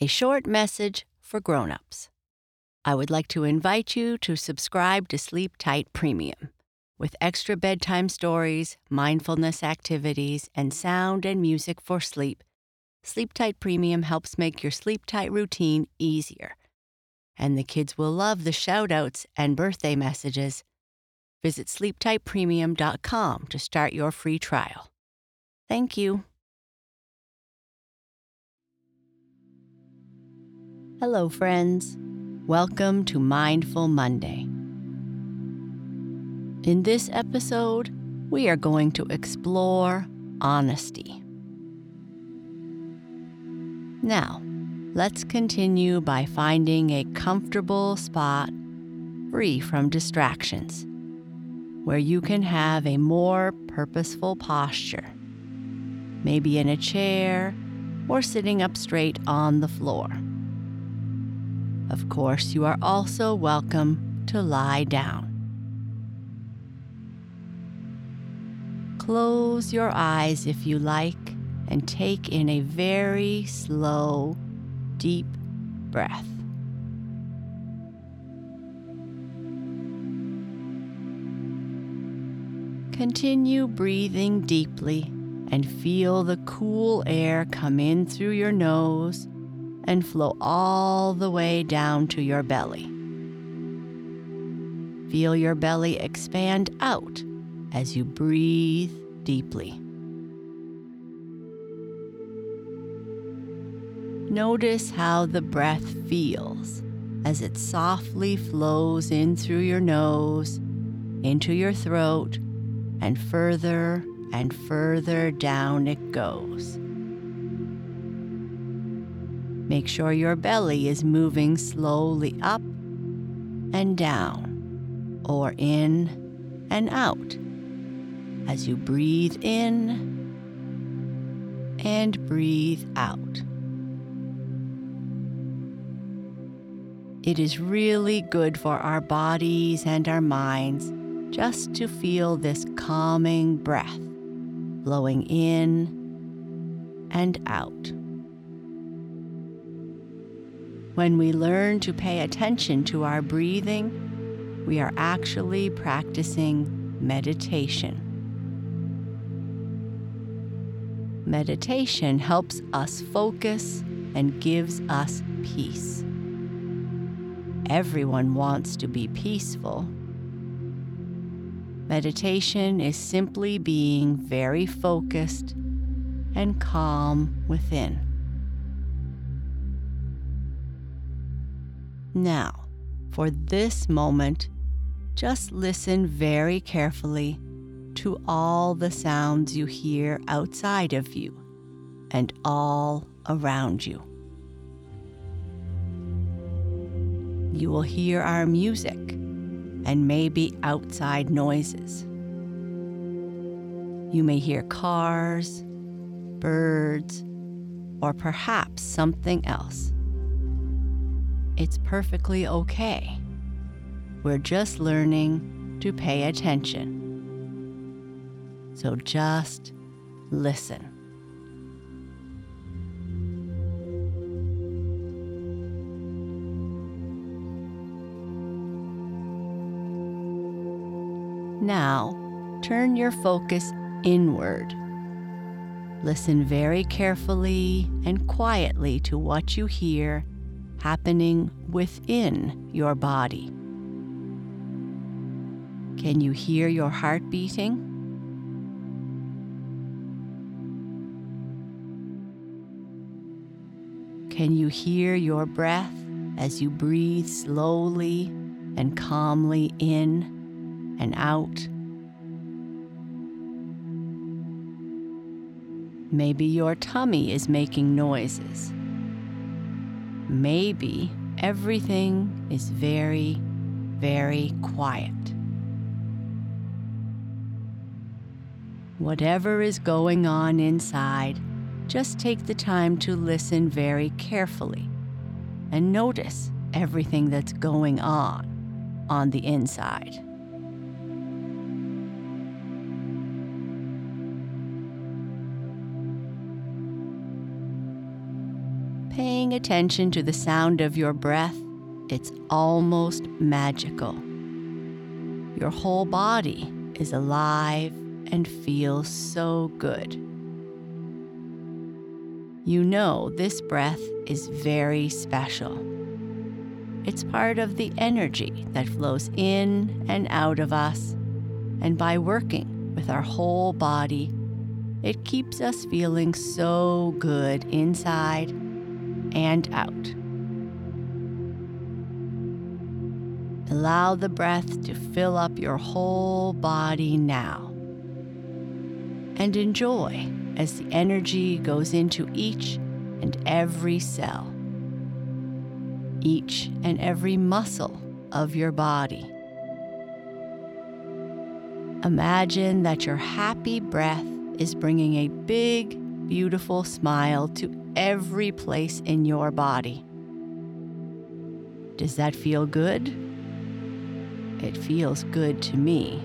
a short message for grown-ups. I would like to invite you to subscribe to Sleep Tight Premium with extra bedtime stories, mindfulness activities, and sound and music for sleep. Sleep Tight Premium helps make your sleep tight routine easier. And the kids will love the shout outs and birthday messages. Visit sleeptightpremium.com to start your free trial. Thank you. Hello, friends. Welcome to Mindful Monday. In this episode, we are going to explore honesty. Now, let's continue by finding a comfortable spot free from distractions where you can have a more purposeful posture, maybe in a chair or sitting up straight on the floor. Of course, you are also welcome to lie down. Close your eyes if you like and take in a very slow, deep breath. Continue breathing deeply and feel the cool air come in through your nose and flow all the way down to your belly. Feel your belly expand out as you breathe deeply. Notice how the breath feels as it softly flows in through your nose, into your throat, and further and further down it goes. Make sure your belly is moving slowly up and down or in and out as you breathe in and breathe out. It is really good for our bodies and our minds just to feel this calming breath blowing in and out. When we learn to pay attention to our breathing, we are actually practicing meditation. Meditation helps us focus and gives us peace. Everyone wants to be peaceful. Meditation is simply being very focused and calm within. Now, for this moment, just listen very carefully to all the sounds you hear outside of you and all around you. You will hear our music and maybe outside noises. You may hear cars, birds, or perhaps something else. It's perfectly okay. We're just learning to pay attention. So just listen. Now, turn your focus inward. Listen very carefully and quietly to what you hear happening within your body. Can you hear your heart beating? Can you hear your breath as you breathe slowly and calmly in and out? Maybe your tummy is making noises. Maybe everything is very, very quiet. Whatever is going on inside, just take the time to listen very carefully and notice everything that's going on on the inside. Paying attention to the sound of your breath, it's almost magical. Your whole body is alive and feels so good. You know this breath is very special. It's part of the energy that flows in and out of us, and by working with our whole body, it keeps us feeling so good inside and out. Allow the breath to fill up your whole body now. And enjoy as the energy goes into each and every cell, each and every muscle of your body. Imagine that your happy breath is bringing a big, beautiful smile to every place in your body. Does that feel good? It feels good to me.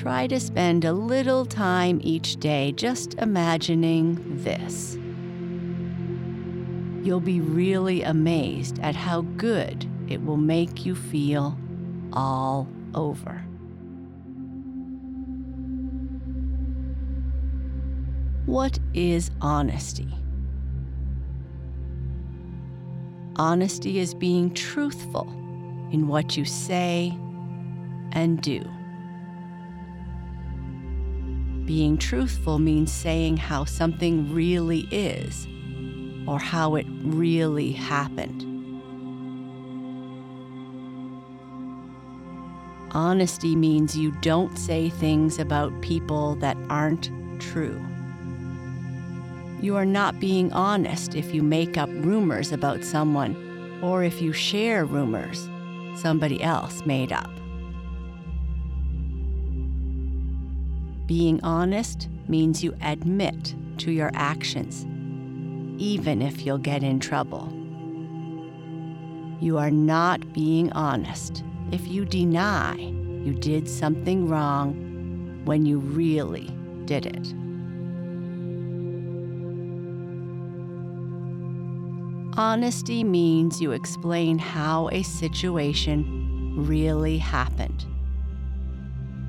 try to spend a little time each day just imagining this. You'll be really amazed at how good it will make you feel all over. What is honesty? Honesty is being truthful in what you say and do. Being truthful means saying how something really is or how it really happened. Honesty means you don't say things about people that aren't true. You are not being honest if you make up rumors about someone or if you share rumors somebody else made up. Being honest means you admit to your actions, even if you'll get in trouble. You are not being honest if you deny you did something wrong when you really did it. Honesty means you explain how a situation really happened.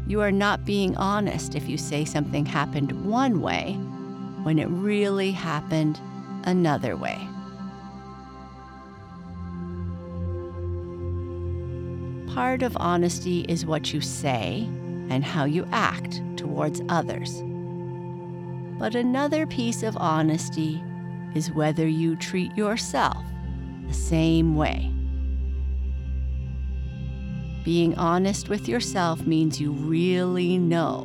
You are not being honest if you say something happened one way when it really happened another way. Part of honesty is what you say and how you act towards others. But another piece of honesty is whether you treat yourself the same way. Being honest with yourself means you really know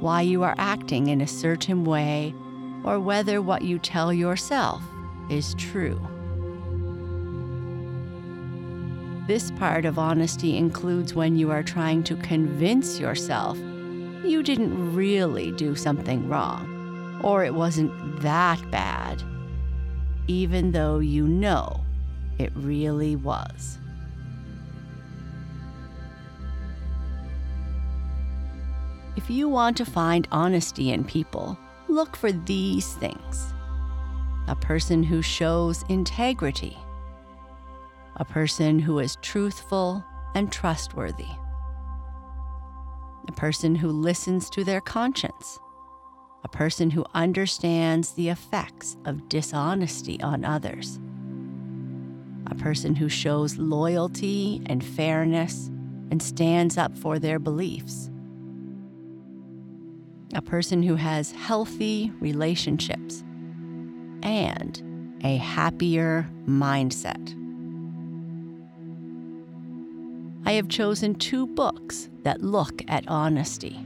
why you are acting in a certain way or whether what you tell yourself is true. This part of honesty includes when you are trying to convince yourself you didn't really do something wrong or it wasn't that bad, even though you know it really was. If you want to find honesty in people, look for these things. A person who shows integrity, a person who is truthful and trustworthy, a person who listens to their conscience, a person who understands the effects of dishonesty on others, a person who shows loyalty and fairness and stands up for their beliefs a person who has healthy relationships, and a happier mindset. I have chosen two books that look at honesty.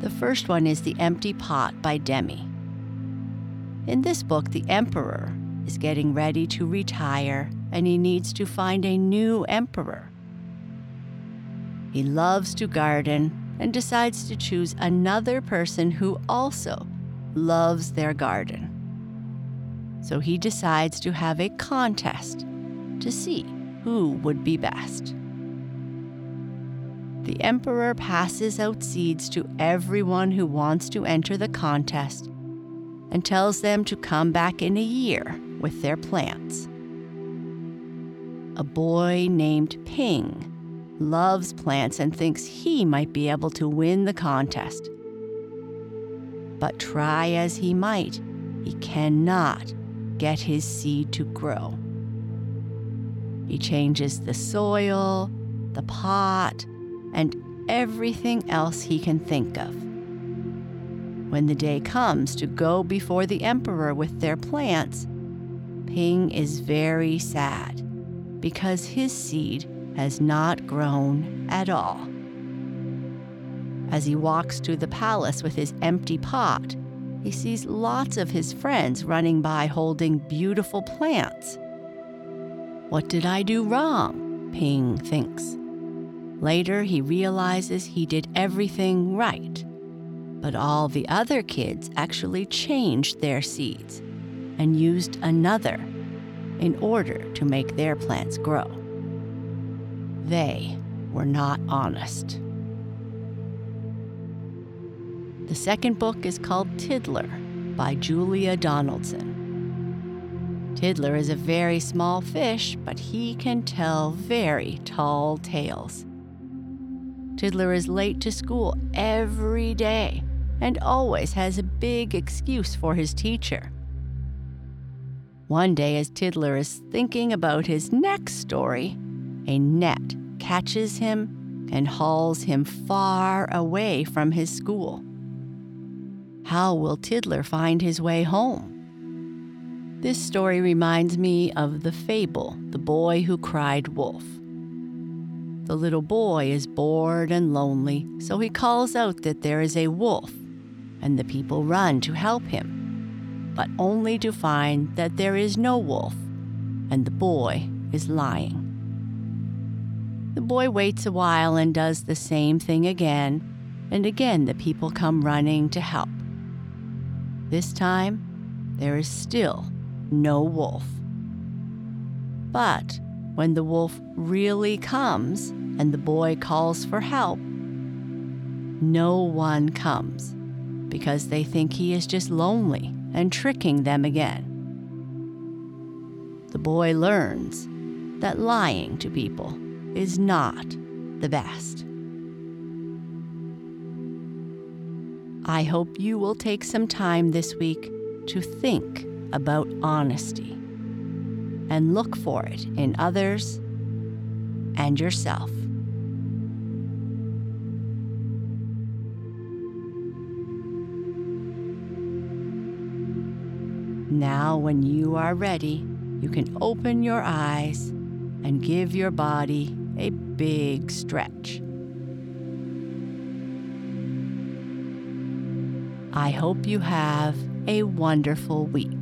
The first one is The Empty Pot by Demi. In this book, the emperor is getting ready to retire and he needs to find a new emperor. He loves to garden and decides to choose another person who also loves their garden. So he decides to have a contest to see who would be best. The Emperor passes out seeds to everyone who wants to enter the contest and tells them to come back in a year with their plants. A boy named Ping loves plants and thinks he might be able to win the contest. But try as he might, he cannot get his seed to grow. He changes the soil, the pot, and everything else he can think of. When the day comes to go before the emperor with their plants, Ping is very sad because his seed has not grown at all. As he walks to the palace with his empty pot, he sees lots of his friends running by holding beautiful plants. What did I do wrong? Ping thinks. Later, he realizes he did everything right. But all the other kids actually changed their seeds and used another in order to make their plants grow. They were not honest. The second book is called Tiddler by Julia Donaldson. Tiddler is a very small fish, but he can tell very tall tales. Tiddler is late to school every day and always has a big excuse for his teacher. One day, as Tiddler is thinking about his next story, a net catches him and hauls him far away from his school. How will Tiddler find his way home? This story reminds me of the fable, The Boy Who Cried Wolf. The little boy is bored and lonely, so he calls out that there is a wolf, and the people run to help him, but only to find that there is no wolf, and the boy is lying. The boy waits a while and does the same thing again, and again the people come running to help. This time, there is still no wolf. But when the wolf really comes and the boy calls for help, no one comes because they think he is just lonely and tricking them again. The boy learns that lying to people is not the best. I hope you will take some time this week to think about honesty and look for it in others and yourself. Now, when you are ready, you can open your eyes and give your body a big stretch. I hope you have a wonderful week.